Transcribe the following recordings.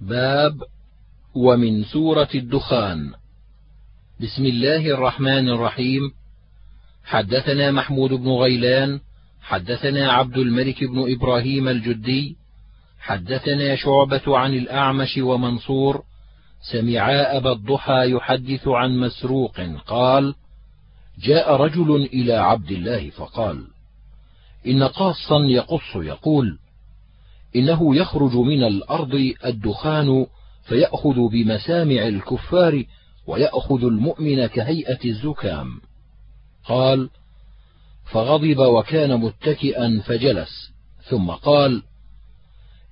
باب ومن سورة الدخان. بسم الله الرحمن الرحيم. حدثنا محمود بن غيلان حدثنا عبد الملك بن إبراهيم الجدي حدثنا شعبة عن الأعمش ومنصور سمعا أبا الضحى يحدث عن مسروق قال جاء رجل إلى عبد الله فقال إن قاصا يقص يقول إنه يخرج من الأرض الدخان فيأخذ بمسامع الكفار ويأخذ المؤمن كهيئة الزكام. قال فغضب وكان متكئا فجلس. ثم قال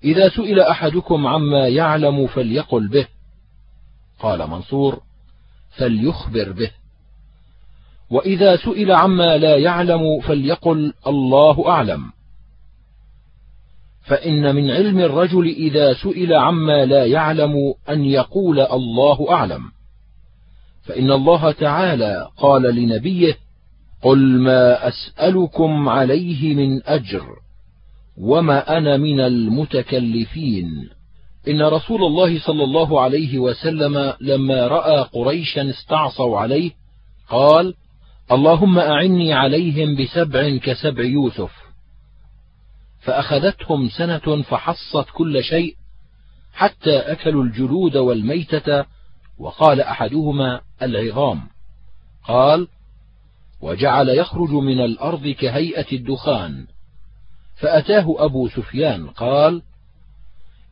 إذا سئل أحدكم عما يعلم فليقل به. قال منصور فليخبر به. وإذا سئل عما لا يعلم فليقل الله أعلم. فإن من علم الرجل إذا سئل عما لا يعلم أن يقول الله أعلم. فإن الله تعالى قال لنبيه قل ما أسألكم عليه من أجر وما أنا من المتكلفين. إن رسول الله صلى الله عليه وسلم لما رأى قريشا استعصوا عليه قال اللهم أعني عليهم بسبع كسبع يوسف فأخذتهم سنة فحصت كل شيء حتى أكلوا الجلود والميتة وقال أحدهما العظام. قال وجعل يخرج من الأرض كهيئة الدخان. فأتاه أبو سفيان قال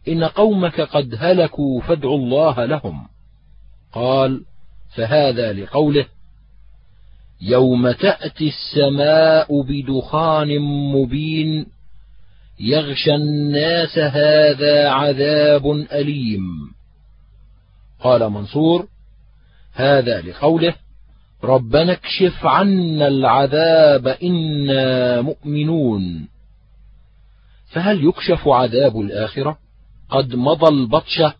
إن قومك قد هلكوا فادعوا الله لهم. قال فهذا لقوله يوم تأتي السماء بدخان مبين يغشى الناس هذا عذاب أليم. قال منصور هذا لقوله ربنا اكشف عنا العذاب إنا مؤمنون. فهل يكشف عذاب الآخرة؟ قد مضى البطشة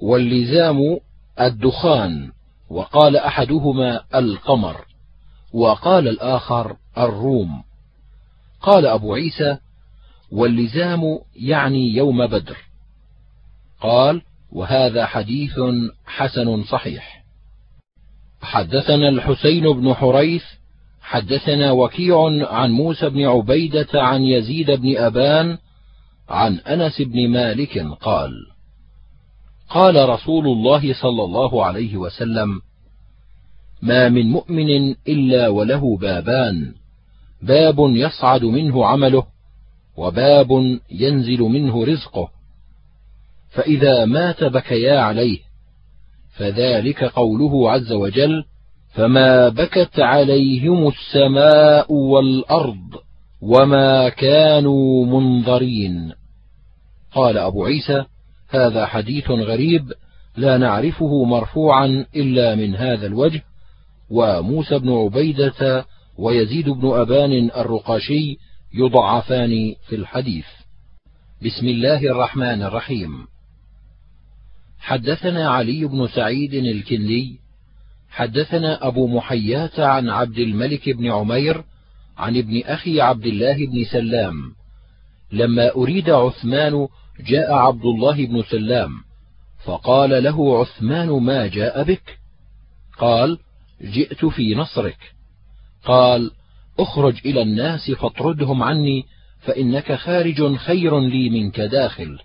واللزام الدخان وقال أحدهما القمر وقال الآخر الروم. قال أبو عيسى واللزام يعني يوم بدر. قال وهذا حديث حسن صحيح. حدثنا الحسين بن حريث حدثنا وكيع عن موسى بن عبيدة عن يزيد بن أبان عن أنس بن مالك قال قال رسول الله صلى الله عليه وسلم ما من مؤمن إلا وله بابان باب يصعد منه عمله وباب ينزل منه رزقه. فإذا مات بكيا عليه فذلك قوله عز وجل فما بكت عليهم السماء والأرض وما كانوا منظرين. قال أبو عيسى هذا حديث غريب لا نعرفه مرفوعا إلا من هذا الوجه وموسى بن عبيدة ويزيد بن أبان الرقاشي يضعفان في الحديث. بسم الله الرحمن الرحيم. حدثنا علي بن سعيد الكندي حدثنا أبو محياة عن عبد الملك بن عمير عن ابن أخي عبد الله بن سلام. لما أريد عثمان جاء عبد الله بن سلام فقال له عثمان ما جاء بك؟ قال جئت في نصرك. قال اخرج إلى الناس فاطردهم عني فإنك خارج خير لي منك داخل.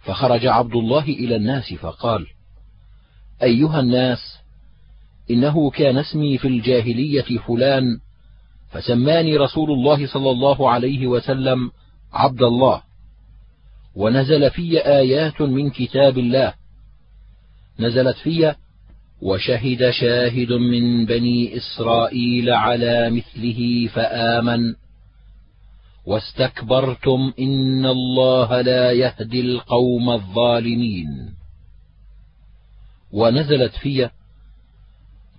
فخرج عبد الله إلى الناس فقال أيها الناس إنه كان اسمي في الجاهلية فلان فسماني رسول الله صلى الله عليه وسلم عبد الله ونزل في آيات من كتاب الله. نزلت في وشهد شاهد من بني إسرائيل على مثله فآمن. واستكبرتم إن الله لا يهدي القوم الظالمين. ونزلت في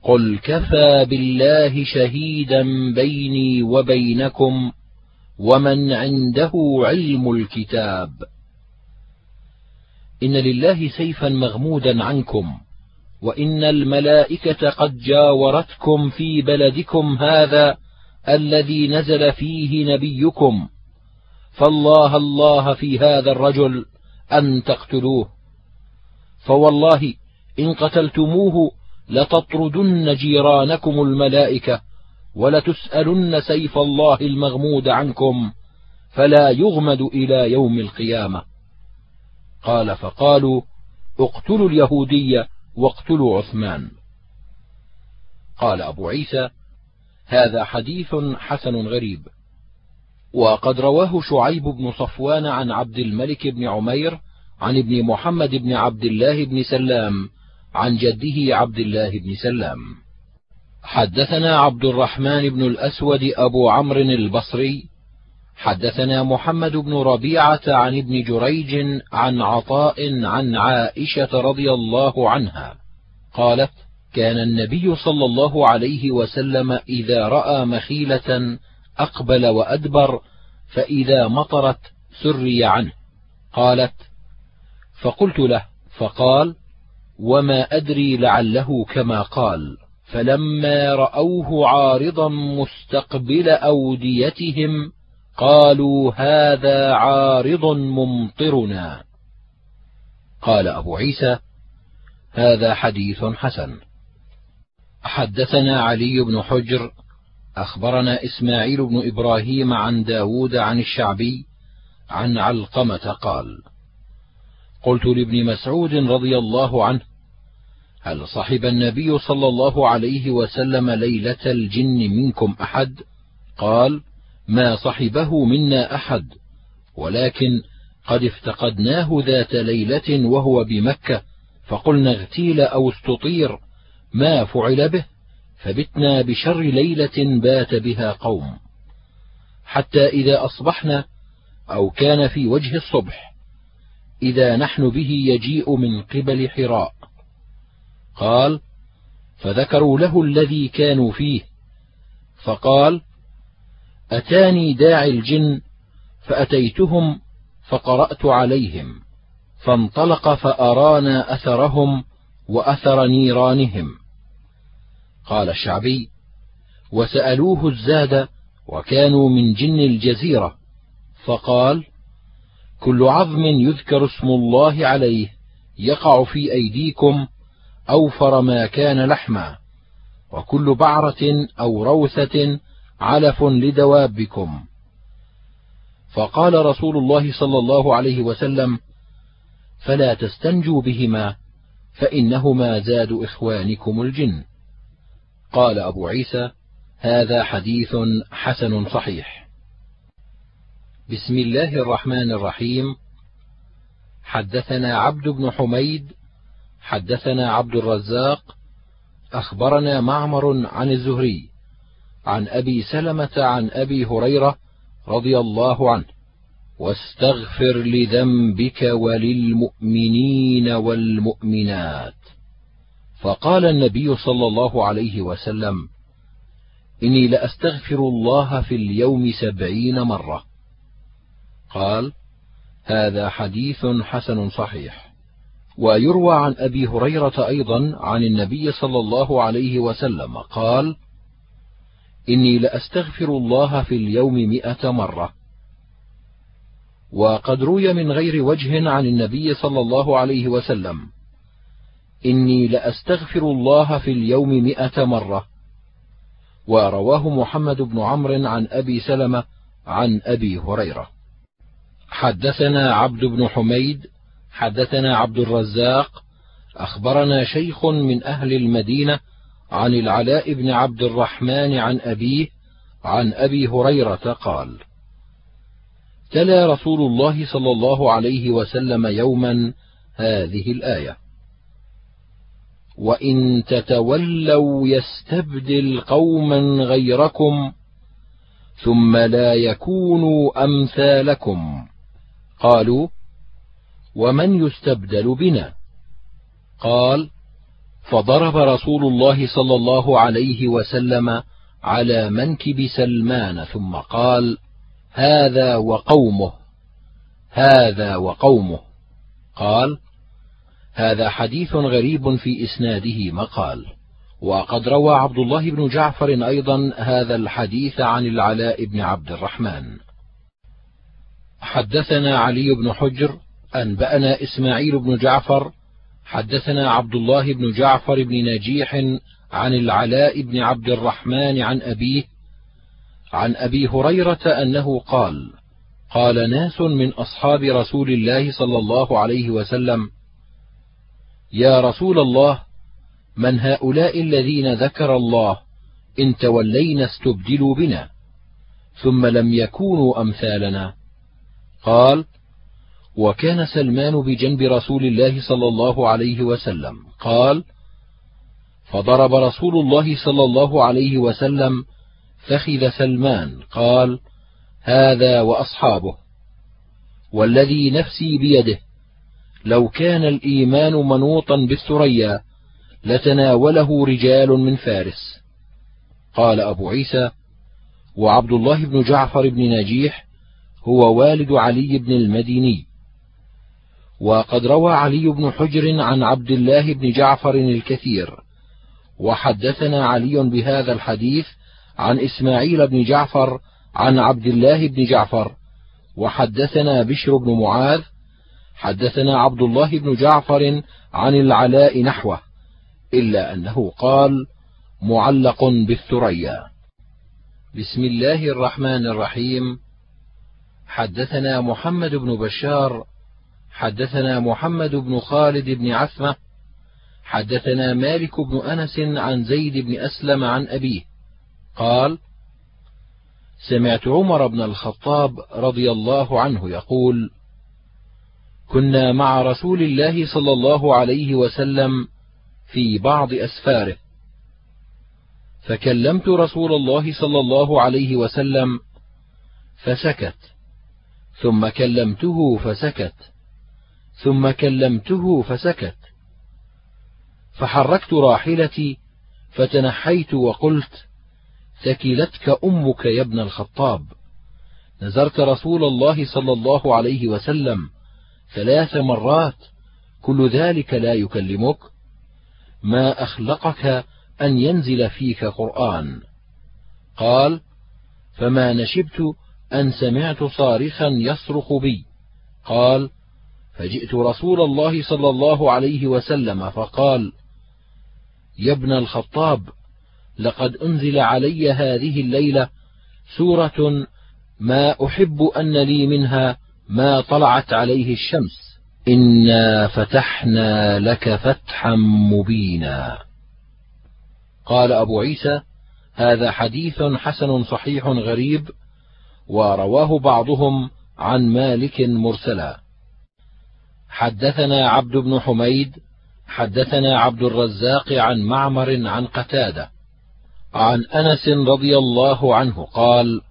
قل كفى بالله شهيدا بيني وبينكم ومن عنده علم الكتاب. إن لله سيفا مغمودا عنكم. وإن الملائكة قد جاورتكم في بلدكم هذا الذي نزل فيه نبيكم. فالله الله في هذا الرجل أن تقتلوه. فوالله إن قتلتموه لتطردن جيرانكم الملائكة ولتسألن سيف الله المغمود عنكم فلا يغمد إلى يوم القيامة. قال فقالوا اقتلوا اليهودي واقتلوا عثمان. قال أبو عيسى هذا حديث حسن غريب. وقد رواه شعيب بن صفوان عن عبد الملك بن عمير عن ابن محمد بن عبد الله بن سلام عن جده عبد الله بن سلام. حدثنا عبد الرحمن بن الأسود أبو عمرو البصري حدثنا محمد بن ربيعة عن ابن جريج عن عطاء عن عائشة رضي الله عنها قالت كان النبي صلى الله عليه وسلم إذا رأى مخيلة أقبل وأدبر فإذا مطرت سري عنه. قالت فقلت له فقال وما أدري لعله كما قال. فلما رأوه عارضا مستقبل أوديتهم قالوا هذا عارض ممطرنا. قال أبو عيسى هذا حديث حسن. حدثنا علي بن حجر أخبرنا إسماعيل بن إبراهيم عن داود عن الشعبي عن علقمة قال قلت لابن مسعود رضي الله عنه هل صحب النبي صلى الله عليه وسلم ليلة الجن منكم أحد؟ قال ما صحبه منا أحد ولكن قد افتقدناه ذات ليلة وهو بمكة فقلنا اغتيل أو استطير ما فعل به فبتنا بشر ليلة بات بها قوم. حتى إذا أصبحنا أو كان في وجه الصبح إذا نحن به يجيء من قبل حراء. قال فذكروا له الذي كانوا فيه فقال أتاني داعي الجن فأتيتهم فقرأت عليهم فانطلق فأرانا أثرهم وأثر نيرانهم. قال الشعبي وسألوه الزاد وكانوا من جن الجزيرة فقال كل عظم يذكر اسم الله عليه يقع في أيديكم أوفر ما كان لحما وكل بعرة أو روثة علف لدوابكم. فقال رسول الله صلى الله عليه وسلم فلا تستنجوا بهما فإنهما زاد إخوانكم الجن. قال أبو عيسى هذا حديث حسن صحيح. بسم الله الرحمن الرحيم. حدثنا عبد بن حميد حدثنا عبد الرزاق أخبرنا معمر عن الزهري. عن أبي سلمة عن أبي هريرة رضي الله عنه. واستغفر لذنبك وللمؤمنين والمؤمنات. فقال النبي صلى الله عليه وسلم إني لأستغفر الله في اليوم سبعين مرة. قال هذا حديث حسن صحيح. ويروى عن أبي هريرة أيضا عن النبي صلى الله عليه وسلم قال إني لأستغفر الله في اليوم مائه مرة. وقد روي من غير وجه عن النبي صلى الله عليه وسلم إني لأستغفر الله في اليوم مئة مرة. ورواه محمد بن عمرو عن أبي سلمة عن أبي هريرة. حدثنا عبد بن حميد حدثنا عبد الرزاق أخبرنا شيخ من أهل المدينة عن العلاء بن عبد الرحمن عن أبيه عن أبي هريرة قال تلا رسول الله صلى الله عليه وسلم يوما هذه الآية وإن تتولوا يستبدل قوما غيركم ثم لا يكونوا أمثالكم. قالوا ومن يستبدل بنا؟ قال فضرب رسول الله صلى الله عليه وسلم على منكب سلمان ثم قال هذا وقومه هذا وقومه. قال هذا حديث غريب في إسناده. مقال وقد روى عبد الله بن جعفر أيضا هذا الحديث عن العلاء بن عبد الرحمن. حدثنا علي بن حجر أنبأنا إسماعيل بن جعفر حدثنا عبد الله بن جعفر بن نجيح عن العلاء بن عبد الرحمن عن أبيه عن أبي هريرة أنه قال قال ناس من أصحاب رسول الله صلى الله عليه وسلم يا رسول الله من هؤلاء الذين ذكر الله إن تولينا استبدلوا بنا ثم لم يكونوا أمثالنا. قال وكان سلمان بجنب رسول الله صلى الله عليه وسلم. قال فضرب رسول الله صلى الله عليه وسلم فخذ سلمان. قال هذا وأصحابه والذي نفسي بيده لو كان الإيمان منوطا بالثريا لتناوله رجال من فارس. قال أبو عيسى وعبد الله بن جعفر بن نجيح هو والد علي بن المديني. وقد روى علي بن حجر عن عبد الله بن جعفر الكثير. وحدثنا علي بهذا الحديث عن إسماعيل بن جعفر عن عبد الله بن جعفر. وحدثنا بشر بن معاذ حدثنا عبد الله بن جعفر عن العلاء نحوه إلا أنه قال معلق بالثريا. بسم الله الرحمن الرحيم. حدثنا محمد بن بشار حدثنا محمد بن خالد بن عثمة حدثنا مالك بن أنس عن زيد بن أسلم عن أبيه قال سمعت عمر بن الخطاب رضي الله عنه يقول كنا مع رسول الله صلى الله عليه وسلم في بعض أسفاره فكلمت رسول الله صلى الله عليه وسلم فسكت ثم كلمته فسكت. ثم كلمته فسكت. فحركت راحلتي فتنحيت وقلت ثكلتك أمك يا ابن الخطاب. نزرت رسول الله صلى الله عليه وسلم ثلاث مرات كل ذلك لا يكلمك. ما أخلقك أن ينزل فيك قرآن. قال فما نشبت أن سمعت صارخا يصرخ بي. قال فجئت رسول الله صلى الله عليه وسلم فقال يا ابن الخطاب لقد أنزل علي هذه الليلة سورة ما أحب أن لي منها ما طلعت عليه الشمس. إنا فتحنا لك فتحا مبينا. قال أبو عيسى هذا حديث حسن صحيح غريب ورواه بعضهم عن مالك مرسلا. حدثنا عبد بن حميد حدثنا عبد الرزاق عن معمر عن قتادة عن أنس رضي الله عنه قال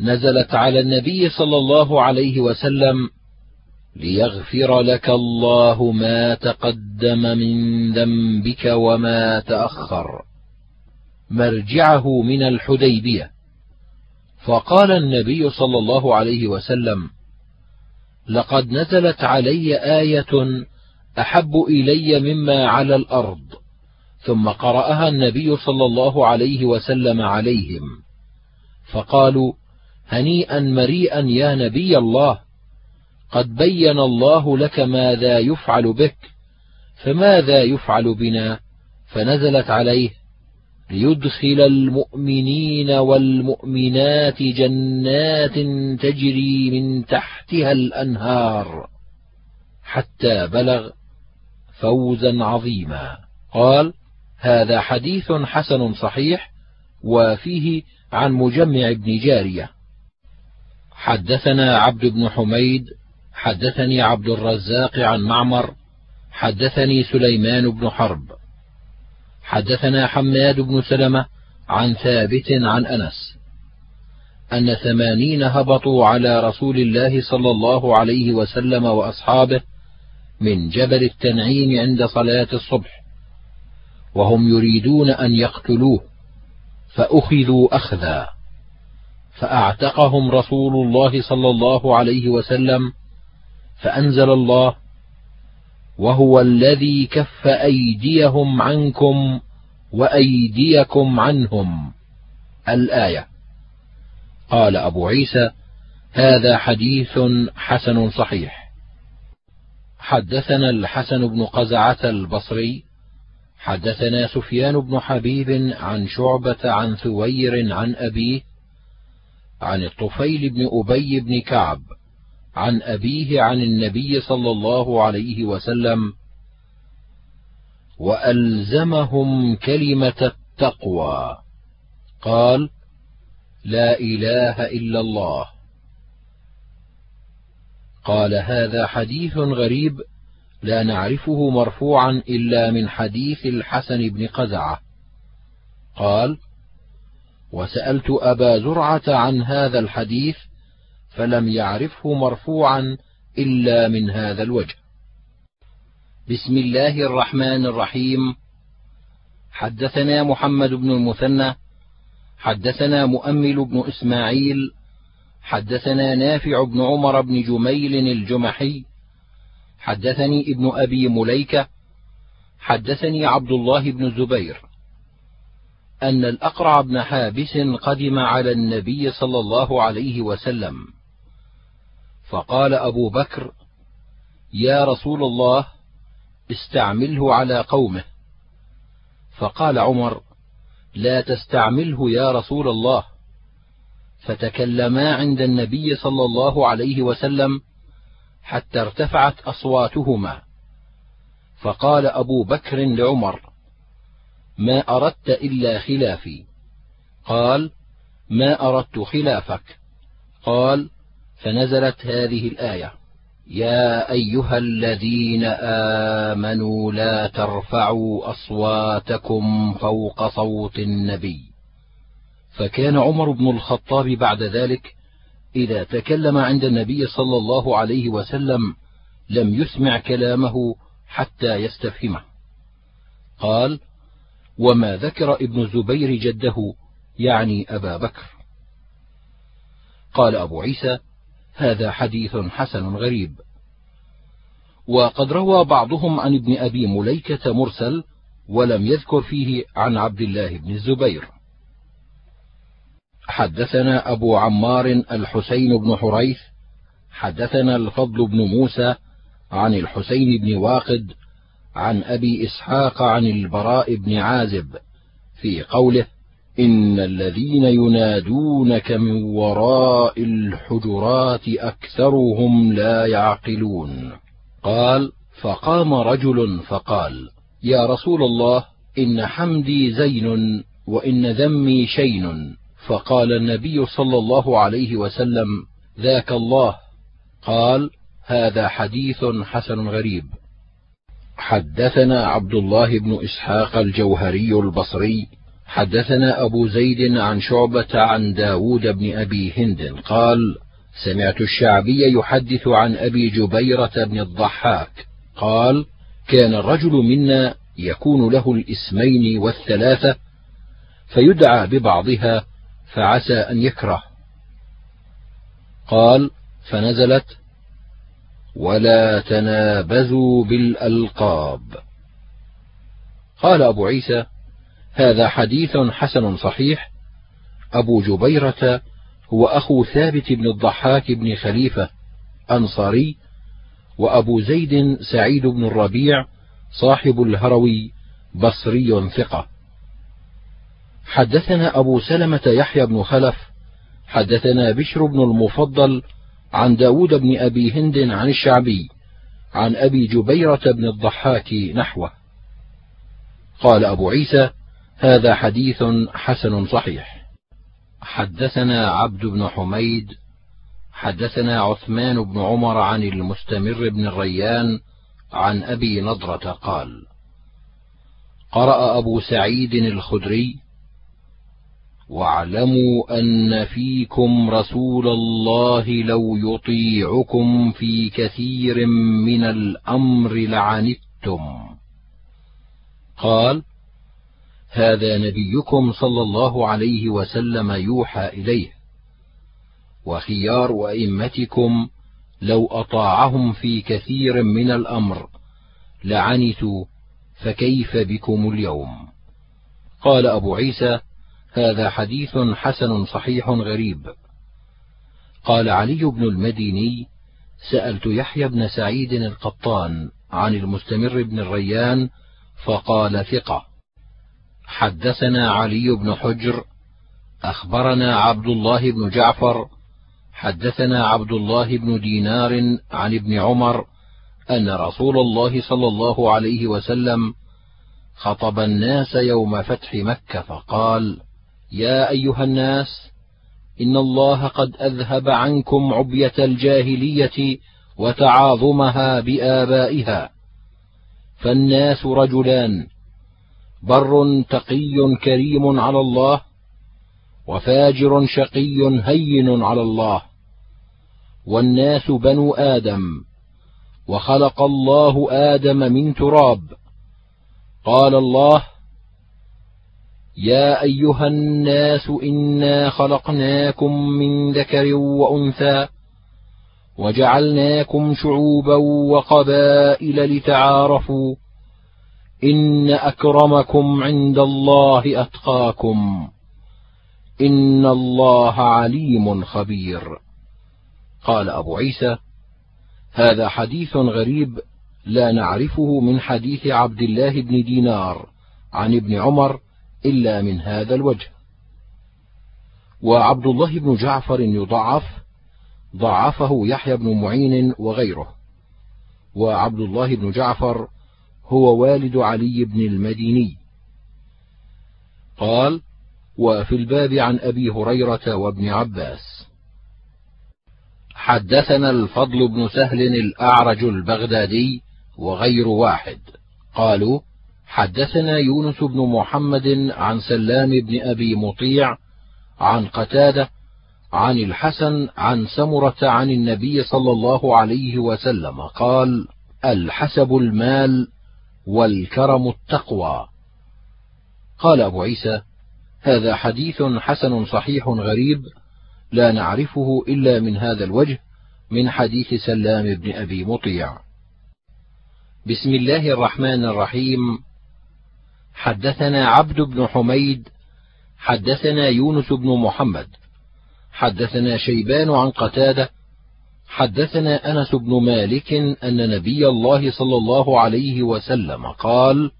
نزلت على النبي صلى الله عليه وسلم ليغفر لك الله ما تقدم من ذنبك وما تأخر مرجعه من الحديبية. فقال النبي صلى الله عليه وسلم لقد نزلت علي آية أحب إلي مما على الأرض ثم قرأها النبي صلى الله عليه وسلم عليهم فقالوا هنيئا مريئا يا نبي الله قد بين الله لك ماذا يفعل بك فماذا يفعل بنا؟ فنزلت عليه ليدخل المؤمنين والمؤمنات جنات تجري من تحتها الأنهار حتى بلغ فوزا عظيما. قال هذا حديث حسن صحيح وفيه عن مجمع بن جارية. حدثنا عبد بن حميد حدثني عبد الرزاق عن معمر حدثني سليمان بن حرب. حدثنا حماد بن سلمة عن ثابت عن أنس أن ثمانين هبطوا على رسول الله صلى الله عليه وسلم وأصحابه من جبل التنعيم عند صلاة الصبح وهم يريدون أن يقتلوه فأخذوا أخذا فأعتقهم رسول الله صلى الله عليه وسلم فأنزل الله وهو الذي كف أيديهم عنكم وأيديكم عنهم. الآية. قال أبو عيسى هذا حديث حسن صحيح. حدثنا الحسن بن قزعة البصري حدثنا سفيان بن حبيب عن شعبة عن ثوير عن أبيه عن الطفيل بن أبي بن كعب عن أبيه عن النبي صلى الله عليه وسلم وألزمهم كلمة التقوى. قال لا إله إلا الله. قال هذا حديث غريب لا نعرفه مرفوعا إلا من حديث الحسن بن قزعة. قال وسألت أبا زرعة عن هذا الحديث فلم يعرفه مرفوعا إلا من هذا الوجه. بسم الله الرحمن الرحيم. حدثنا محمد بن المثنى حدثنا مؤمل بن إسماعيل حدثنا نافع بن عمر بن جميل الجمحي حدثني ابن أبي مليكة حدثني عبد الله بن الزبير أن الأقرع بن حابس قدم على النبي صلى الله عليه وسلم. فقال أبو بكر يا رسول الله استعمله على قومه. فقال عمر لا تستعمله يا رسول الله. فتكلما عند النبي صلى الله عليه وسلم حتى ارتفعت أصواتهما. فقال أبو بكر لعمر ما أردت إلا خلافي. قال ما أردت خلافك. قال فنزلت هذه الآية. يا أيها الذين آمنوا لا ترفعوا أصواتكم فوق صوت النبي. فكان عمر بن الخطاب بعد ذلك إذا تكلم عند النبي صلى الله عليه وسلم لم يسمع كلامه حتى يستفهمه. قال وما ذكر ابن الزبير جده يعني أبا بكر. قال أبو عيسى هذا حديث حسن غريب. وقد روى بعضهم عن ابن أبي مليكة مرسل ولم يذكر فيه عن عبد الله بن الزبير. حدثنا أبو عمار الحسين بن حريث حدثنا الفضل بن موسى عن الحسين بن واقد عن أبي إسحاق عن البراء بن عازب في قوله إن الذين ينادونك من وراء الحجرات أكثرهم لا يعقلون. قال فقام رجل فقال يا رسول الله إن حمدي زين وإن ذمي شين. فقال النبي صلى الله عليه وسلم ذاك الله. قال هذا حديث حسن غريب. حدثنا عبد الله بن إسحاق الجوهري البصري حدثنا أبو زيد عن شعبة عن داود بن أبي هند قال سمعت الشعبي يحدث عن أبي جبيرة بن الضحاك قال كان الرجل منا يكون له الاسمين والثلاثة فيدعى ببعضها فعسى أن يكره. قال فنزلت ولا تنابذوا بالألقاب. قال أبو عيسى هذا حديث حسن صحيح. أبو جبيرة هو أخو ثابت بن الضحاك بن خليفة أنصاري وأبو زيد سعيد بن الربيع صاحب الهروي بصري ثقة. حدثنا أبو سلمة يحيى بن خلف حدثنا بشر بن المفضل عن داود بن أبي هند عن الشعبي عن أبي جبيرة بن الضحاك نحوه. قال أبو عيسى هذا حديث حسن صحيح. حدثنا عبد بن حميد حدثنا عثمان بن عمر عن المستمر بن الريان عن أبي نضرة قال قرأ أبو سعيد الخدري واعلموا أن فيكم رسول الله لو يطيعكم في كثير من الأمر لعنتم. قال هذا نبيكم صلى الله عليه وسلم يوحى إليه. وخيار أئمتكم لو أطاعهم في كثير من الأمر لعنتوا فكيف بكم اليوم؟ قال أبو عيسى هذا حديث حسن صحيح غريب. قال علي بن المديني سألت يحيى بن سعيد القطان عن المستمر بن الريان فقال ثقة. حدثنا علي بن حجر أخبرنا عبد الله بن جعفر حدثنا عبد الله بن دينار عن ابن عمر أن رسول الله صلى الله عليه وسلم خطب الناس يوم فتح مكة فقال: يا أيها الناس إن الله قد أذهب عنكم عبية الجاهلية وتعاظمها بآبائها، فالناس رجلان بر تقي كريم على الله وفاجر شقي هين على الله. والناس بنو آدم وخلق الله آدم من تراب. قال الله يا أيها الناس إنا خلقناكم من ذكر وأنثى وجعلناكم شعوبا وقبائل لتعارفوا. إن أكرمكم عند الله أتقاكم. إن الله عليم خبير. قال أبو عيسى هذا حديث غريب لا نعرفه من حديث عبد الله بن دينار عن ابن عمر إلا من هذا الوجه. وعبد الله بن جعفر يضعف ضعفه يحيى بن معين وغيره. وعبد الله بن جعفر هو والد علي بن المديني. قال وفي الباب عن أبي هريرة وابن عباس. حدثنا الفضل بن سهل الأعرج البغدادي وغير واحد. قالوا حدثنا يونس بن محمد عن سلام بن أبي مطيع عن قتادة عن الحسن عن سمرة عن النبي صلى الله عليه وسلم قال الحسب المال والكرم التقوى. قال أبو عيسى هذا حديث حسن صحيح غريب لا نعرفه إلا من هذا الوجه من حديث سلام بن أبي مطيع. بسم الله الرحمن الرحيم. حدثنا عبد بن حميد حدثنا يونس بن محمد حدثنا شيبان عن قتادة حدثنا أنس بن مالك أن نبي الله صلى الله عليه وسلم قال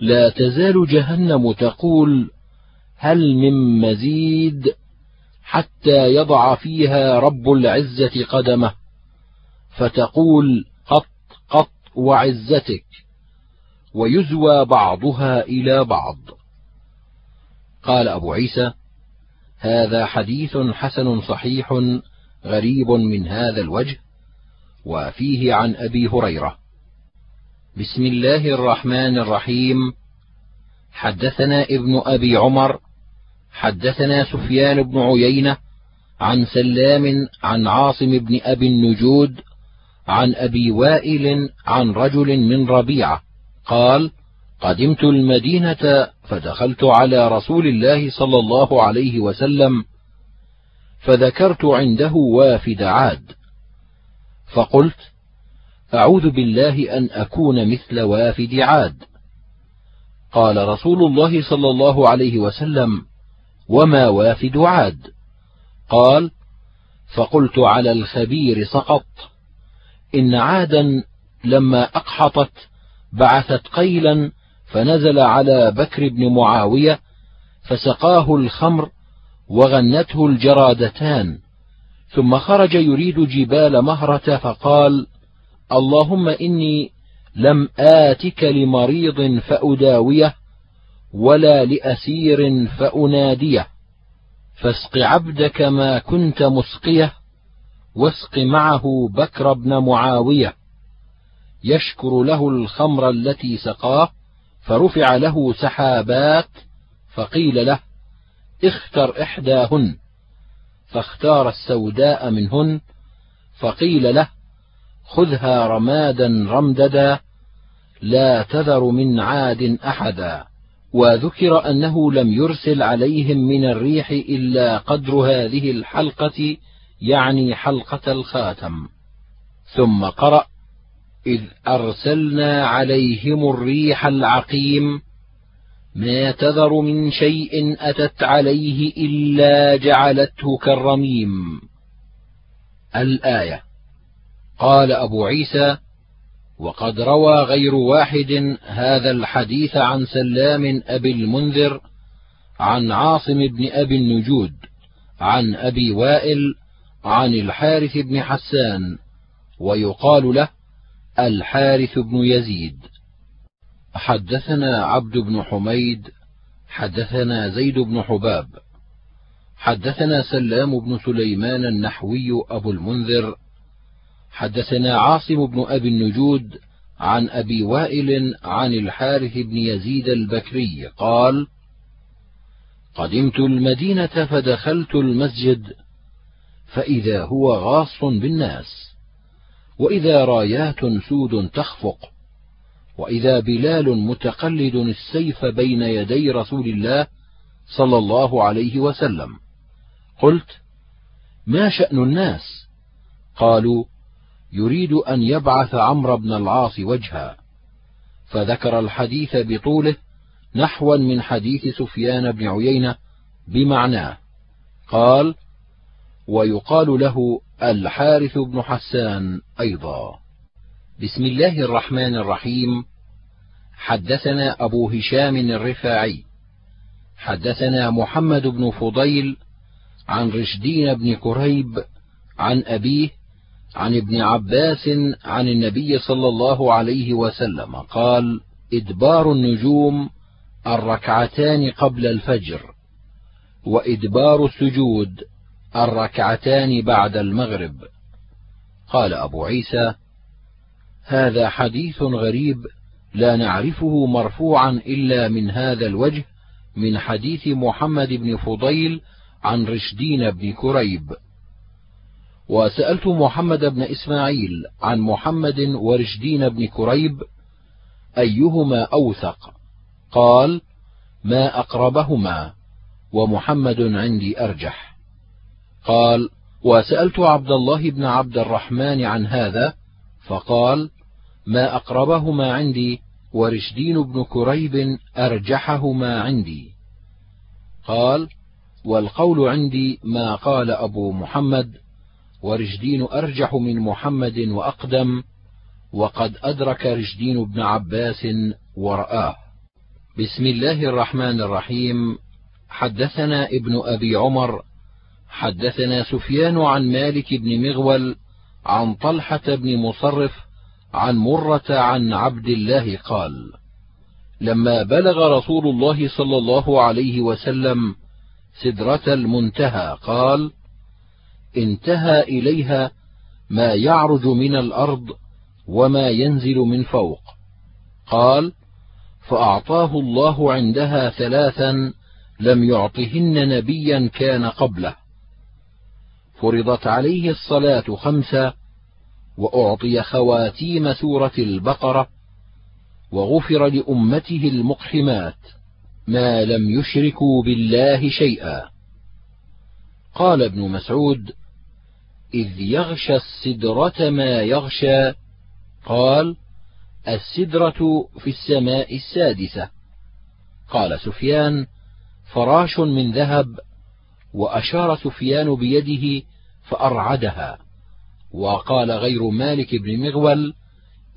لا تزال جهنم تقول هل من مزيد حتى يضع فيها رب العزة قدمه فتقول قط قط وعزتك ويزوى بعضها إلى بعض. قال أبو عيسى هذا حديث حسن صحيح غريب من هذا الوجه وفيه عن أبي هريرة. بسم الله الرحمن الرحيم. حدثنا ابن أبي عمر حدثنا سفيان بن عيينة عن سلام عن عاصم بن أبي النجود عن أبي وائل عن رجل من ربيعة قال قدمت المدينة فدخلت على رسول الله صلى الله عليه وسلم فذكرت عنده وافد عاد. فقلت أعوذ بالله أن أكون مثل وافد عاد. قال رسول الله صلى الله عليه وسلم وما وافد عاد؟ قال فقلت على الخبير سقط. إن عادا لما أقحطت بعثت قيلا فنزل على بكر بن معاوية فسقاه الخمر وغنته الجرادتان. ثم خرج يريد جبال مهرة فقال اللهم إني لم آتك لمريض فأداويه ولا لأسير فأناديه. فاسق عبدك ما كنت مسقيه واسق معه بكر بن معاوية. يشكر له الخمر التي سقاه فرفع له سحابات فقيل له اختر إحداهن فاختار السوداء منهن فقيل له خذها رمادا رمددا لا تذر من عاد أحدا. وذكر أنه لم يرسل عليهم من الريح إلا قدر هذه الحلقة يعني حلقة الخاتم. ثم قرأ إذ أرسلنا عليهم الريح العقيم ما تذر من شيء أتت عليه إلا جعلته كالرميم. الآية. قال أبو عيسى وقد روى غير واحد هذا الحديث عن سلام أبي المنذر عن عاصم بن أبي النجود عن أبي وائل عن الحارث بن حسان ويقال له الحارث بن يزيد. حدثنا عبد بن حميد حدثنا زيد بن حباب حدثنا سلام بن سليمان النحوي أبو المنذر حدثنا عاصم بن أبي النجود عن أبي وائل عن الحارث بن يزيد البكري قال قدمت المدينة فدخلت المسجد فإذا هو غاص بالناس وإذا رايات سود تخفق. وإذا بلال متقلد السيف بين يدي رسول الله صلى الله عليه وسلم. قلت ما شأن الناس؟ قالوا يريد أن يبعث عمرو بن العاص وجها. فذكر الحديث بطوله نحوا من حديث سفيان بن عيينة بمعناه. قال ويقال له الحارث بن حسان أيضا. بسم الله الرحمن الرحيم. حدثنا أبو هشام الرفاعي. حدثنا محمد بن فضيل عن رشدين بن كريب عن أبيه عن ابن عباس عن النبي صلى الله عليه وسلم قال إدبار النجوم الركعتان قبل الفجر وإدبار السجود الركعتان بعد المغرب. قال أبو عيسى هذا حديث غريب لا نعرفه مرفوعا إلا من هذا الوجه من حديث محمد بن فضيل عن رشدين بن كريب. وسألت محمد بن إسماعيل عن محمد ورشدين بن كريب أيهما أوثق؟ قال ما أقربهما ومحمد عندي أرجح. قال وسألت عبد الله بن عبد الرحمن عن هذا فقال ما أقربهما عندي ورشدين بن كريب أرجحهما عندي. قال والقول عندي ما قال أبو محمد ورشدين أرجح من محمد وأقدم وقد أدرك رشدين بن عباس ورآه. بسم الله الرحمن الرحيم. حدثنا ابن أبي عمر حدثنا سفيان عن مالك بن مغول عن طلحة بن مصرف عن مرة عن عبد الله قال لما بلغ رسول الله صلى الله عليه وسلم سدرة المنتهى قال انتهى إليها ما يعرج من الأرض وما ينزل من فوق. قال فأعطاه الله عندها ثلاثا لم يعطهن نبيا كان قبله. فرضت عليه الصلاة خمسة وأعطي خواتيم سورة البقرة وغفر لأمته المقحمات ما لم يشركوا بالله شيئا. قال ابن مسعود إذ يغشى السدرة ما يغشى. قال السدرة في السماء السادسة. قال سفيان فراش من ذهب وأشار سفيان بيده فأرعدها. وقال غير مالك بن مغول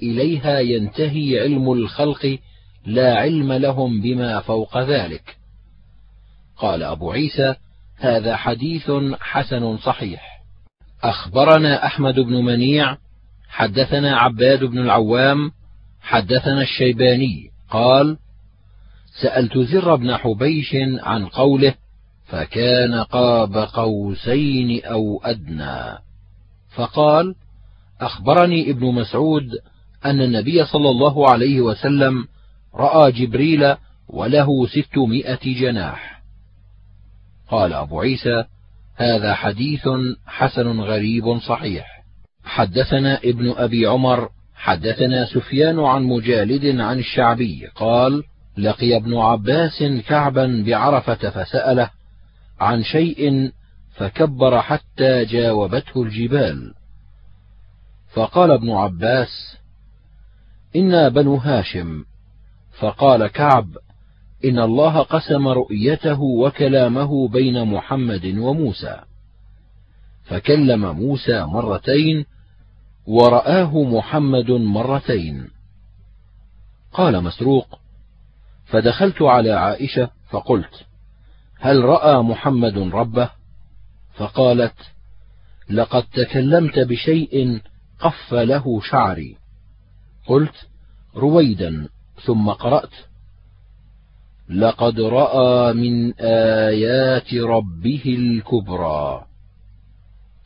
إليها ينتهي علم الخلق لا علم لهم بما فوق ذلك. قال أبو عيسى هذا حديث حسن صحيح. أخبرنا أحمد بن منيع حدثنا عباد بن العوام حدثنا الشيباني. قال سألت زر بن حبيش عن قوله فكان قاب قوسين أو أدنى. فقال أخبرني ابن مسعود أن النبي صلى الله عليه وسلم رأى جبريل وله ستمائة جناح. قال أبو عيسى هذا حديث حسن غريب صحيح. حدثنا ابن أبي عمر حدثنا سفيان عن مجالد عن الشعبي قال لقي ابن عباس كعبا بعرفة فسأله عن شيء فكبر حتى جاوبته الجبال. فقال ابن عباس إنا بنو هاشم. فقال كعب إن الله قسم رؤيته وكلامه بين محمد وموسى. فكلم موسى مرتين ورآه محمد مرتين. قال مسروق فدخلت على عائشة فقلت هل رأى محمد ربه؟ فقالت لقد تكلمت بشيء قف له شعري. قلت رويدا. ثم قرأت لقد رأى من آيات ربه الكبرى.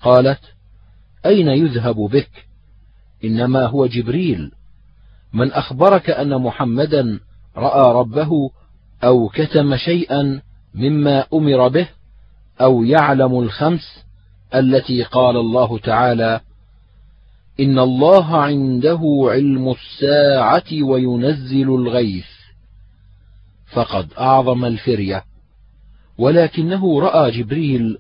قالت أين يذهب بك؟ إنما هو جبريل. من أخبرك أن محمدا رأى ربه أو كتم شيئا مما أمر به أو يعلم الخمس التي قال الله تعالى إن الله عنده علم الساعة وينزل الغيث. فقد أعظم الفرية. ولكنه رأى جبريل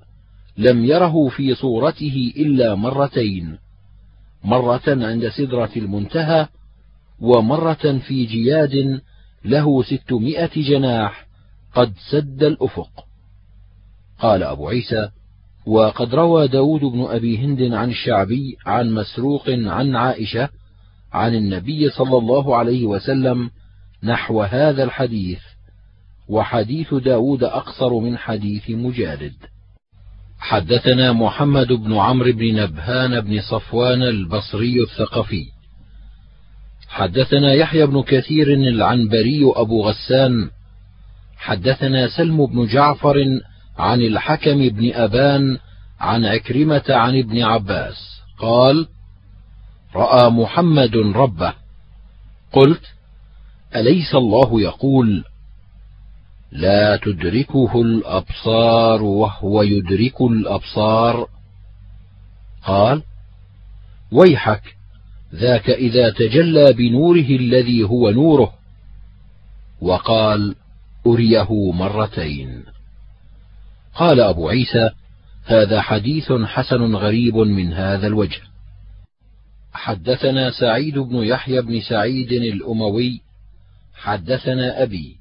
لم يره في صورته إلا مرتين. مرة عند سدرة المنتهى ومرة في جياد له ستمائة جناح قد سد الأفق. قال أبو عيسى وقد روى داود بن أبي هند عن الشعبي عن مسروق عن عائشة عن النبي صلى الله عليه وسلم نحو هذا الحديث وحديث داود أقصر من حديث مجالد. حدثنا محمد بن عمرو بن نبهان بن صفوان البصري الثقفي. حدثنا يحيى بن كثير العنبري أبو غسان. حدثنا سلم بن جعفر عن الحكم بن أبان عن عكرمة عن ابن عباس. قال رأى محمد ربه. قلت أليس الله يقول لا تدركه الأبصار وهو يدرك الأبصار؟ قال ويحك ذاك إذا تجلى بنوره الذي هو نوره. وقال أريه مرتين. قال أبو عيسى هذا حديث حسن غريب من هذا الوجه. حدثنا سعيد بن يحيى بن سعيد الأموي حدثنا أبي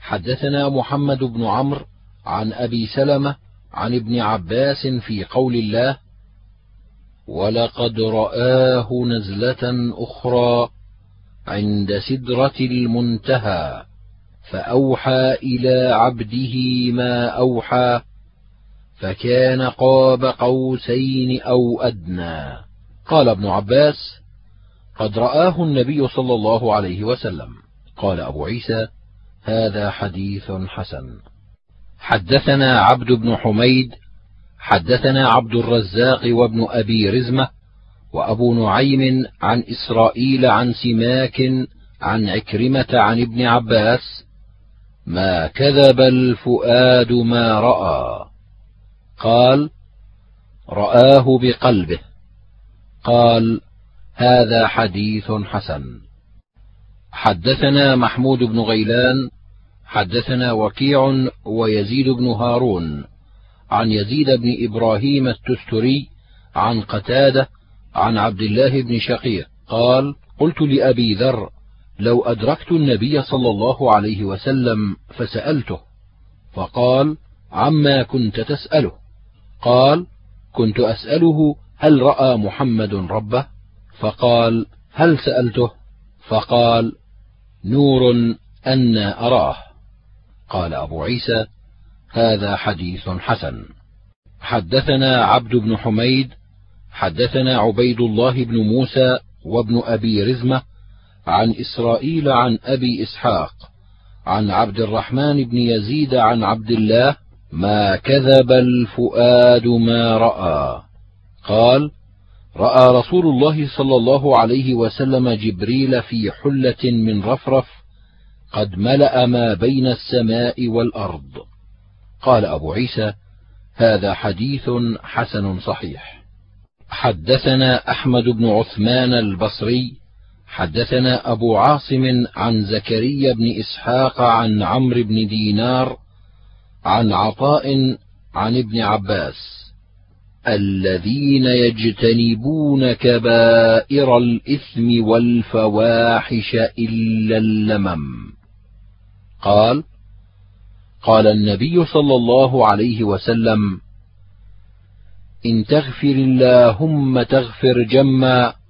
حدثنا محمد بن عمرو عن أبي سلمة عن ابن عباس في قول الله ولقد رآه نزلة أخرى عند سدرة المنتهى. فأوحى إلى عبده ما أوحى فكان قاب قوسين أو أدنى. قال ابن عباس قد رآه النبي صلى الله عليه وسلم. قال أبو عيسى هذا حديث حسن. حدثنا عبد بن حميد حدثنا عبد الرزاق وابن أبي رزمة وأبو نعيم عن إسرائيل عن سماك عن عكرمة عن ابن عباس ما كذب الفؤاد ما رأى. قال رآه بقلبه. قال هذا حديث حسن. حدثنا محمود بن غيلان حدثنا وكيع ويزيد بن هارون عن يزيد بن إبراهيم التستري عن قتادة عن عبد الله بن شقيق. قال قلت لأبي ذر لو أدركت النبي صلى الله عليه وسلم فسألته فقال عما كنت تسأله؟ قال كنت أسأله هل رأى محمد ربه؟ فقال هل سألته؟ فقال نور أنا أراه. قال أبو عيسى هذا حديث حسن. حدثنا عبد بن حميد حدثنا عبيد الله بن موسى وابن أبي رزمة عن إسرائيل عن أبي إسحاق عن عبد الرحمن بن يزيد عن عبد الله ما كذب الفؤاد ما رأى قال رأى رسول الله صلى الله عليه وسلم جبريل في حلة من رفرف قد ملأ ما بين السماء والأرض قال أبو عيسى هذا حديث حسن صحيح حدثنا أحمد بن عثمان البصري حدثنا أبو عاصم عن زكريا بن إسحاق عن عمرو بن دينار عن عطاء عن ابن عباس الذين يجتنبون كبائر الإثم والفواحش إلا اللمم. قال قال النبي صلى الله عليه وسلم إن تغفر اللهم تغفر جما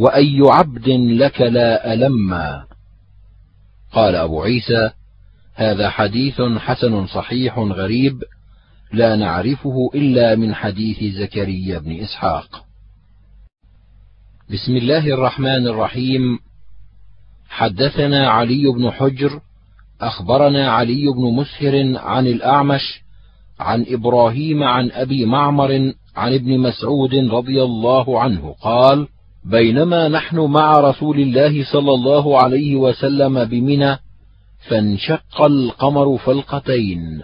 وأي عبد لك لا ألما قال أبو عيسى هذا حديث حسن صحيح غريب لا نعرفه إلا من حديث زكريا بن إسحاق. بسم الله الرحمن الرحيم. حدثنا علي بن حجر أخبرنا علي بن مسهر عن الأعمش عن إبراهيم عن أبي معمر عن ابن مسعود رضي الله عنه قال بينما نحن مع رسول الله صلى الله عليه وسلم بمنى فانشق القمر فلقتين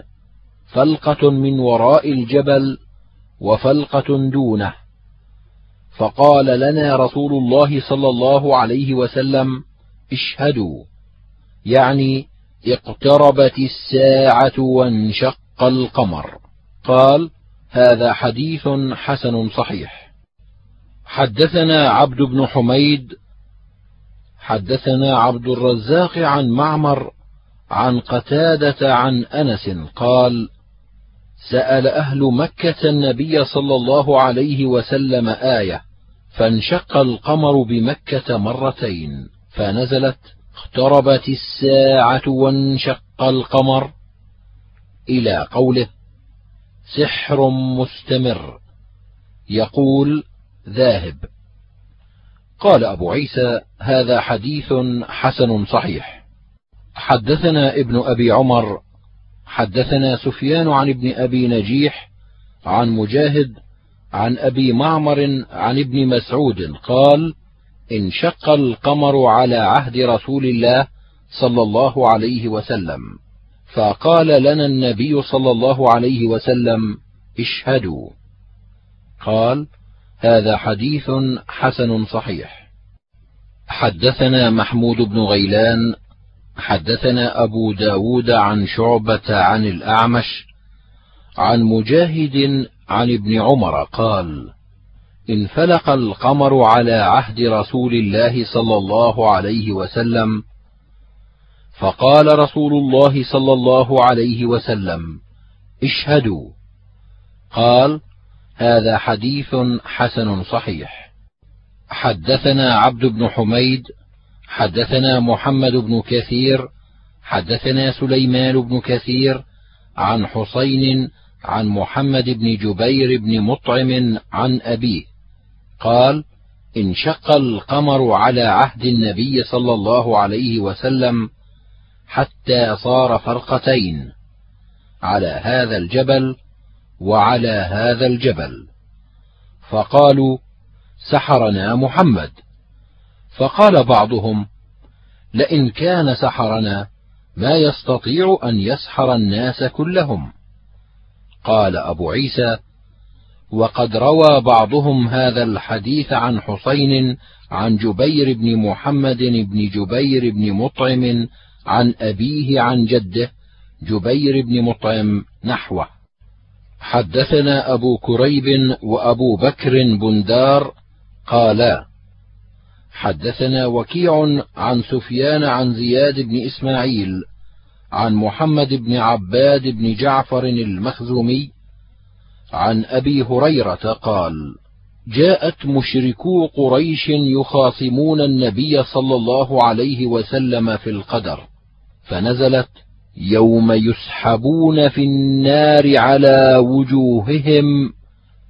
فلقة من وراء الجبل وفلقة دونه. فقال لنا رسول الله صلى الله عليه وسلم اشهدوا. يعني اقتربت الساعة وانشق القمر. قال هذا حديث حسن صحيح. حدثنا عبد بن حميد حدثنا عبد الرزاق عن معمر عن قتادة عن أنس قال سأل أهل مكة النبي صلى الله عليه وسلم آية فانشق القمر بمكة مرتين فنزلت اقتربت الساعة وانشق القمر. إلى قوله سحر مستمر. يقول ذاهب. قال أبو عيسى هذا حديث حسن صحيح. حدثنا ابن أبي عمر حدثنا سفيان عن ابن أبي نجيح عن مجاهد عن أبي معمر عن ابن مسعود قال انشق القمر على عهد رسول الله صلى الله عليه وسلم فقال لنا النبي صلى الله عليه وسلم اشهدوا. قال هذا حديث حسن صحيح. حدثنا محمود بن غيلان حدثنا أبو داود عن شعبة عن الأعمش عن مجاهد عن ابن عمر قال انفلق القمر على عهد رسول الله صلى الله عليه وسلم فقال رسول الله صلى الله عليه وسلم اشهدوا. قال هذا حديث حسن صحيح. حدثنا عبد بن حميد حدثنا محمد بن كثير حدثنا سليمان بن كثير عن حسين عن محمد بن جبير بن مطعم عن أبيه. قال انشق القمر على عهد النبي صلى الله عليه وسلم حتى صار فرقتين. على هذا الجبل وعلى هذا الجبل. فقالوا سحرنا محمد. فقال بعضهم لئن كان سحرنا ما يستطيع أن يسحر الناس كلهم. قال أبو عيسى وقد روى بعضهم هذا الحديث عن حسين عن جبير بن محمد بن جبير بن مطعم عن أبيه عن جده جبير بن مطعم نحوه. حدثنا أبو كريب وأبو بكر بندار قالا حدثنا وكيع عن سفيان عن زياد بن إسماعيل عن محمد بن عباد بن جعفر المخزومي عن أبي هريرة قال جاءت مشركو قريش يخاصمون النبي صلى الله عليه وسلم في القدر فنزلت يوم يسحبون في النار على وجوههم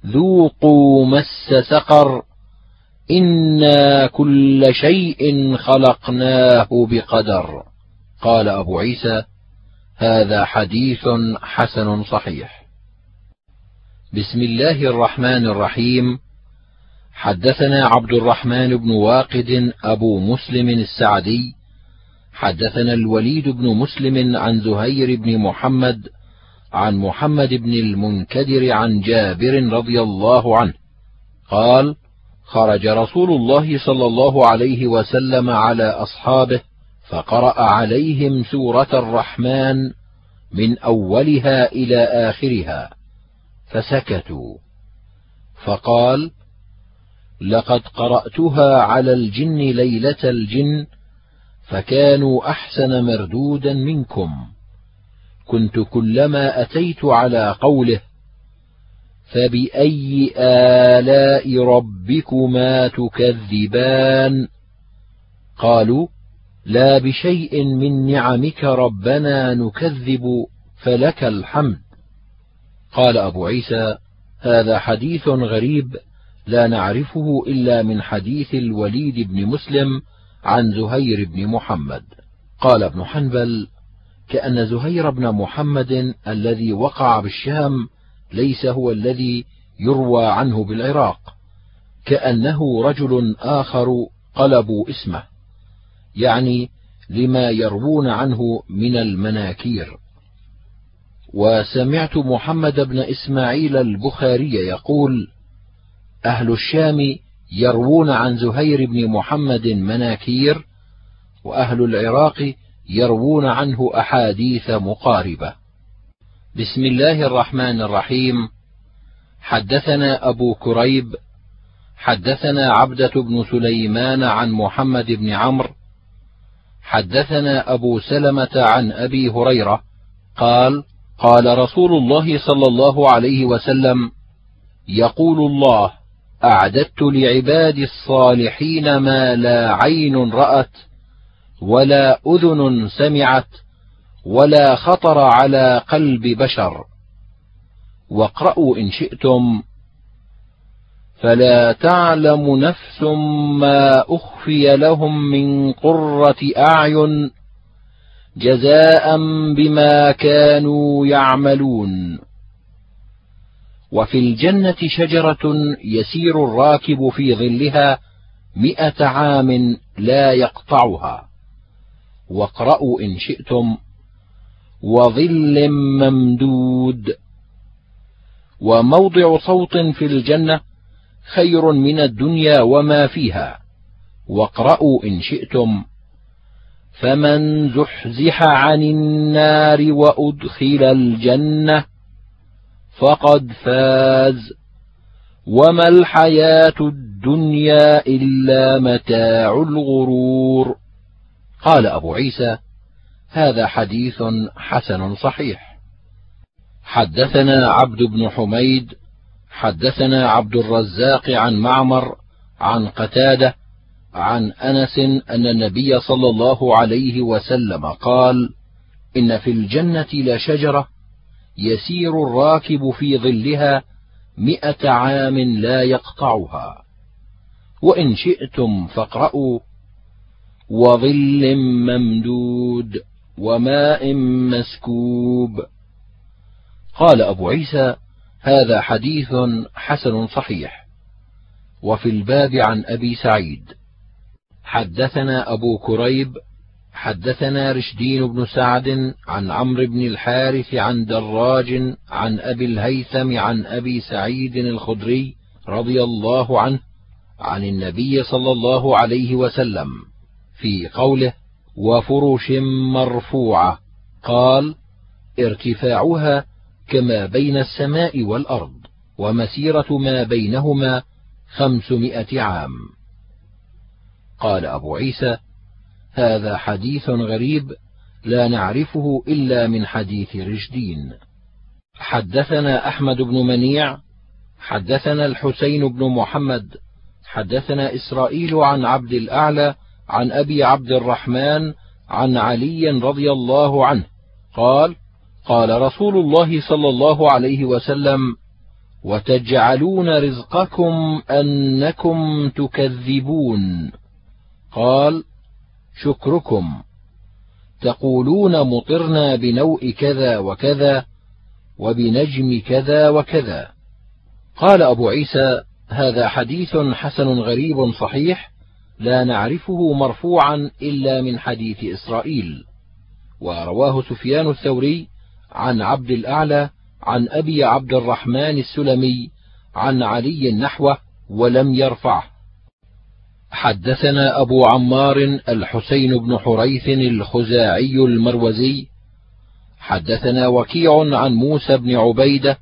ذوقوا مس سقر إنا كل شيء خلقناه بقدر. قال أبو عيسى هذا حديث حسن صحيح. بسم الله الرحمن الرحيم. حدثنا عبد الرحمن بن واقد أبو مسلم السعدي حدثنا الوليد بن مسلم عن زهير بن محمد عن محمد بن المنكدر عن جابر رضي الله عنه قال خرج رسول الله صلى الله عليه وسلم على أصحابه فقرأ عليهم سورة الرحمن من أولها إلى آخرها فسكتوا. فقال لقد قرأتها على الجن ليلة الجن فكانوا أحسن مردودا منكم. كنت كلما أتيت على قوله فبأي آلاء ربكما تكذبان؟ قالوا لا بشيء من نعمك ربنا نكذب فلك الحمد. قال أبو عيسى هذا حديث غريب لا نعرفه إلا من حديث الوليد بن مسلم عن زهير بن محمد. قال ابن حنبل كأن زهير بن محمد الذي وقع بالشام ليس هو الذي يروى عنه بالعراق كأنه رجل آخر قلبوا اسمه يعني لما يروون عنه من المناكير. وسمعت محمد بن إسماعيل البخاري يقول أهل الشام يروون عن زهير بن محمد مناكير وأهل العراق يروون عنه أحاديث مقاربة. بسم الله الرحمن الرحيم. حدثنا أبو كريب حدثنا عبدة بن سليمان عن محمد بن عمرو حدثنا أبو سلمة عن أبي هريرة قال قال رسول الله صلى الله عليه وسلم يقول الله أعددت لعبادي الصالحين ما لا عين رأت ولا أذن سمعت ولا خطر على قلب بشر. واقرأوا إن شئتم فلا تعلم نفس ما أخفي لهم من قرة أعين جزاء بما كانوا يعملون. وفي الجنة شجرة يسير الراكب في ظلها مئة عام لا يقطعها. واقرأوا إن شئتم. وظل ممدود. وموضع صوت في الجنة خير من الدنيا وما فيها. واقرأوا إن شئتم. فمن زحزح عن النار وأدخل الجنة فقد فاز. وما الحياة الدنيا إلا متاع الغرور. قال أبو عيسى هذا حديث حسن صحيح. حدثنا عبد بن حميد حدثنا عبد الرزاق عن معمر عن قتادة عن أنس أن النبي صلى الله عليه وسلم قال إن في الجنة لشجرة يسير الراكب في ظلها مئة عام لا يقطعها. وإن شئتم فاقرأوا. وظل ممدود وماء مسكوب. قال أبو عيسى هذا حديث حسن صحيح. وفي الباب عن أبي سعيد. حدثنا أبو كريب حدثنا رشدين بن سعد عن عمرو بن الحارث عن دراج عن أبي الهيثم عن أبي سعيد الخدري رضي الله عنه عن النبي صلى الله عليه وسلم في قوله وفرش مرفوعة قال ارتفاعها كما بين السماء والأرض ومسيرة ما بينهما خمسمائة عام قال أبو عيسى هذا حديث غريب لا نعرفه إلا من حديث رشدين. حدثنا أحمد بن منيع حدثنا الحسين بن محمد حدثنا إسرائيل عن عبد الأعلى عن أبي عبد الرحمن عن علي رضي الله عنه قال قال رسول الله صلى الله عليه وسلم وتجعلون رزقكم أنكم تكذبون قال شكركم. تقولون مطرنا بنوء كذا وكذا وبنجم كذا وكذا. قال أبو عيسى هذا حديث حسن غريب صحيح لا نعرفه مرفوعا إلا من حديث إسرائيل. ورواه سفيان الثوري عن عبد الأعلى عن أبي عبد الرحمن السلمي عن علي نحوه ولم يرفعه. حدثنا أبو عمار الحسين بن حريث الخزاعي المروزي. حدثنا وكيع عن موسى بن عبيدة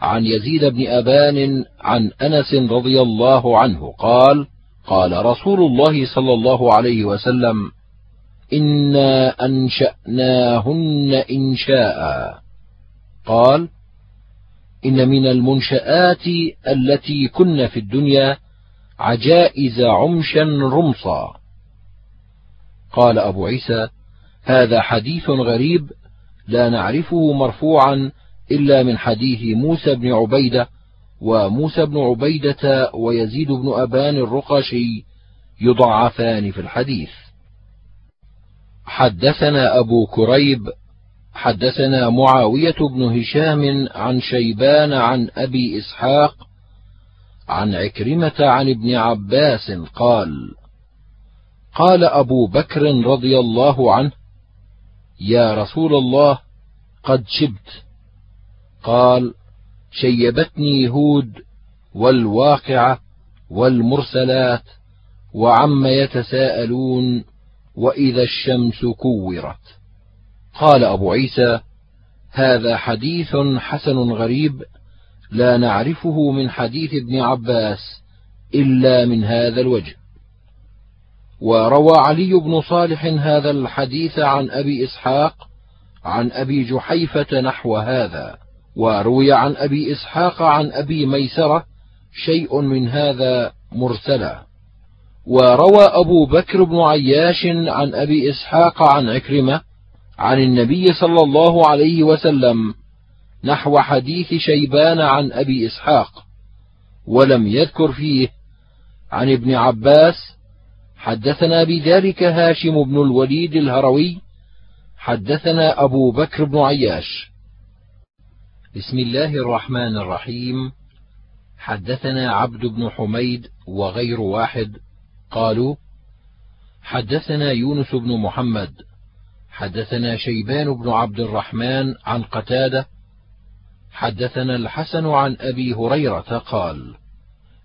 عن يزيد بن أبان عن أنس رضي الله عنه قال قال رسول الله صلى الله عليه وسلم إنا أنشأناهن إنشاء قال إن من المنشآت التي كن في الدنيا عجائز عمشا رمصا. قال أبو عيسى هذا حديث غريب لا نعرفه مرفوعا إلا من حديث موسى بن عبيدة وموسى بن عبيدة ويزيد بن أبان الرقشي يضعفان في الحديث. حدثنا أبو كريب حدثنا معاوية بن هشام عن شيبان عن أبي إسحاق عن عكرمة عن ابن عباس قال قال أبو بكر رضي الله عنه يا رسول الله قد شبت. قال شيبتني هود والواقعة والمرسلات وعم يتساءلون وإذا الشمس كورت. قال أبو عيسى هذا حديث حسن غريب لا نعرفه من حديث ابن عباس إلا من هذا الوجه. وروى علي بن صالح هذا الحديث عن أبي إسحاق عن أبي جحيفة نحو هذا وروي عن أبي إسحاق عن أبي ميسرة شيء من هذا مرسلا. وروى أبو بكر بن عياش عن أبي إسحاق عن عكرمة عن النبي صلى الله عليه وسلم نحو حديث شيبان عن أبي إسحاق ولم يذكر فيه. عن ابن عباس حدثنا بذلك هاشم بن الوليد الهروي حدثنا أبو بكر بن عياش. بسم الله الرحمن الرحيم. حدثنا عبد بن حميد وغير واحد. قالوا حدثنا يونس بن محمد. حدثنا شيبان بن عبد الرحمن عن قتادة حدثنا الحسن عن أبي هريرة قال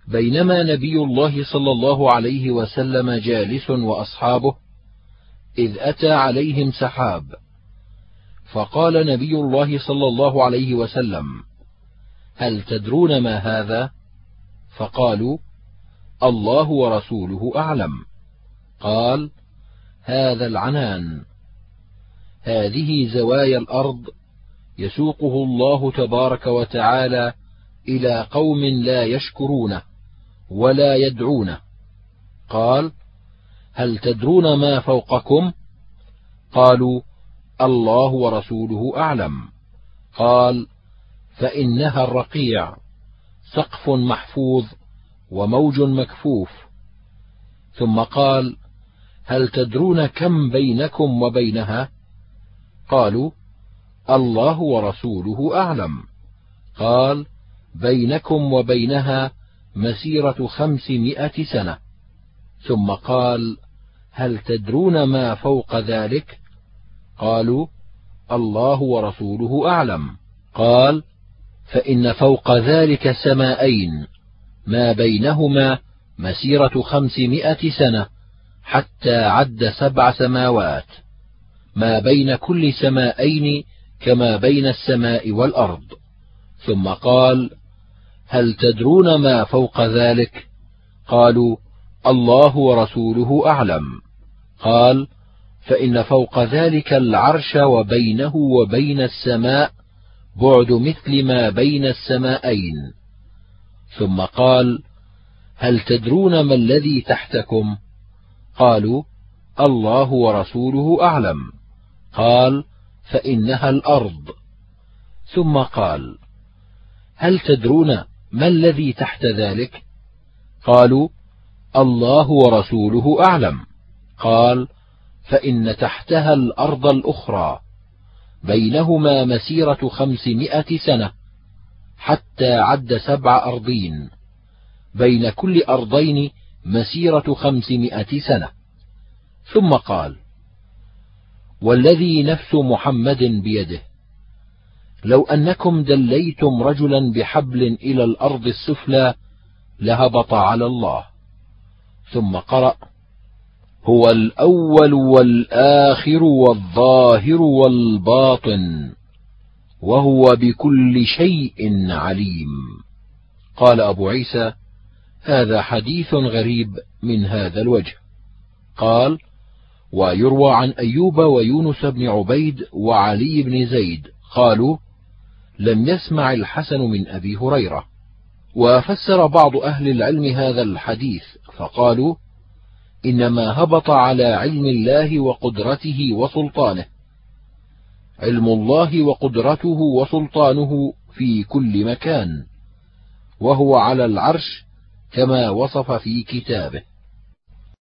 بينما نبي الله صلى الله عليه وسلم جالس وأصحابه إذ أتى عليهم سحاب فقال نبي الله صلى الله عليه وسلم هل تدرون ما هذا؟ فقالوا الله ورسوله أعلم. قال هذا العنان. هذه زوايا الأرض يسوقه الله تبارك وتعالى إلى قوم لا يشكرونه ولا يدعونه. قال هل تدرون ما فوقكم؟ قالوا الله ورسوله أعلم. قال فإنها الرقيع سقف محفوظ وموج مكفوف. ثم قال هل تدرون كم بينكم وبينها؟ قالوا الله ورسوله أعلم. قال بينكم وبينها مسيرة خمسمائة سنة. ثم قال هل تدرون ما فوق ذلك؟ قالوا الله ورسوله أعلم. قال فإن فوق ذلك سماءين. ما بينهما مسيرة خمسمائة سنة حتى عد سبع سماوات. ما بين كل سماءين كما بين السماء والأرض. ثم قال هل تدرون ما فوق ذلك؟ قالوا الله ورسوله أعلم. قال فإن فوق ذلك العرش وبينه وبين السماء بعد مثل ما بين السماءين. ثم قال هل تدرون ما الذي تحتكم؟ قالوا الله ورسوله أعلم. قال فإنها الأرض. ثم قال هل تدرون ما الذي تحت ذلك؟ قالوا الله ورسوله أعلم. قال فإن تحتها الأرض الأخرى بينهما مسيرة خمسمائة سنة حتى عد سبع أرضين بين كل أرضين مسيرة خمسمائة سنة. ثم قال والذي نفس محمد بيده. لو أنكم دليتم رجلا بحبل إلى الأرض السفلى لهبط على الله. ثم قرأ هو الأول والآخر والظاهر والباطن وهو بكل شيء عليم. قال أبو عيسى هذا حديث غريب من هذا الوجه. قال ويروى عن أيوب ويونس بن عبيد وعلي بن زيد قالوا لم يسمع الحسن من أبي هريرة. وفسر بعض أهل العلم هذا الحديث فقالوا إنما هبط على علم الله وقدرته وسلطانه. علم الله وقدرته وسلطانه في كل مكان وهو على العرش كما وصف في كتابه.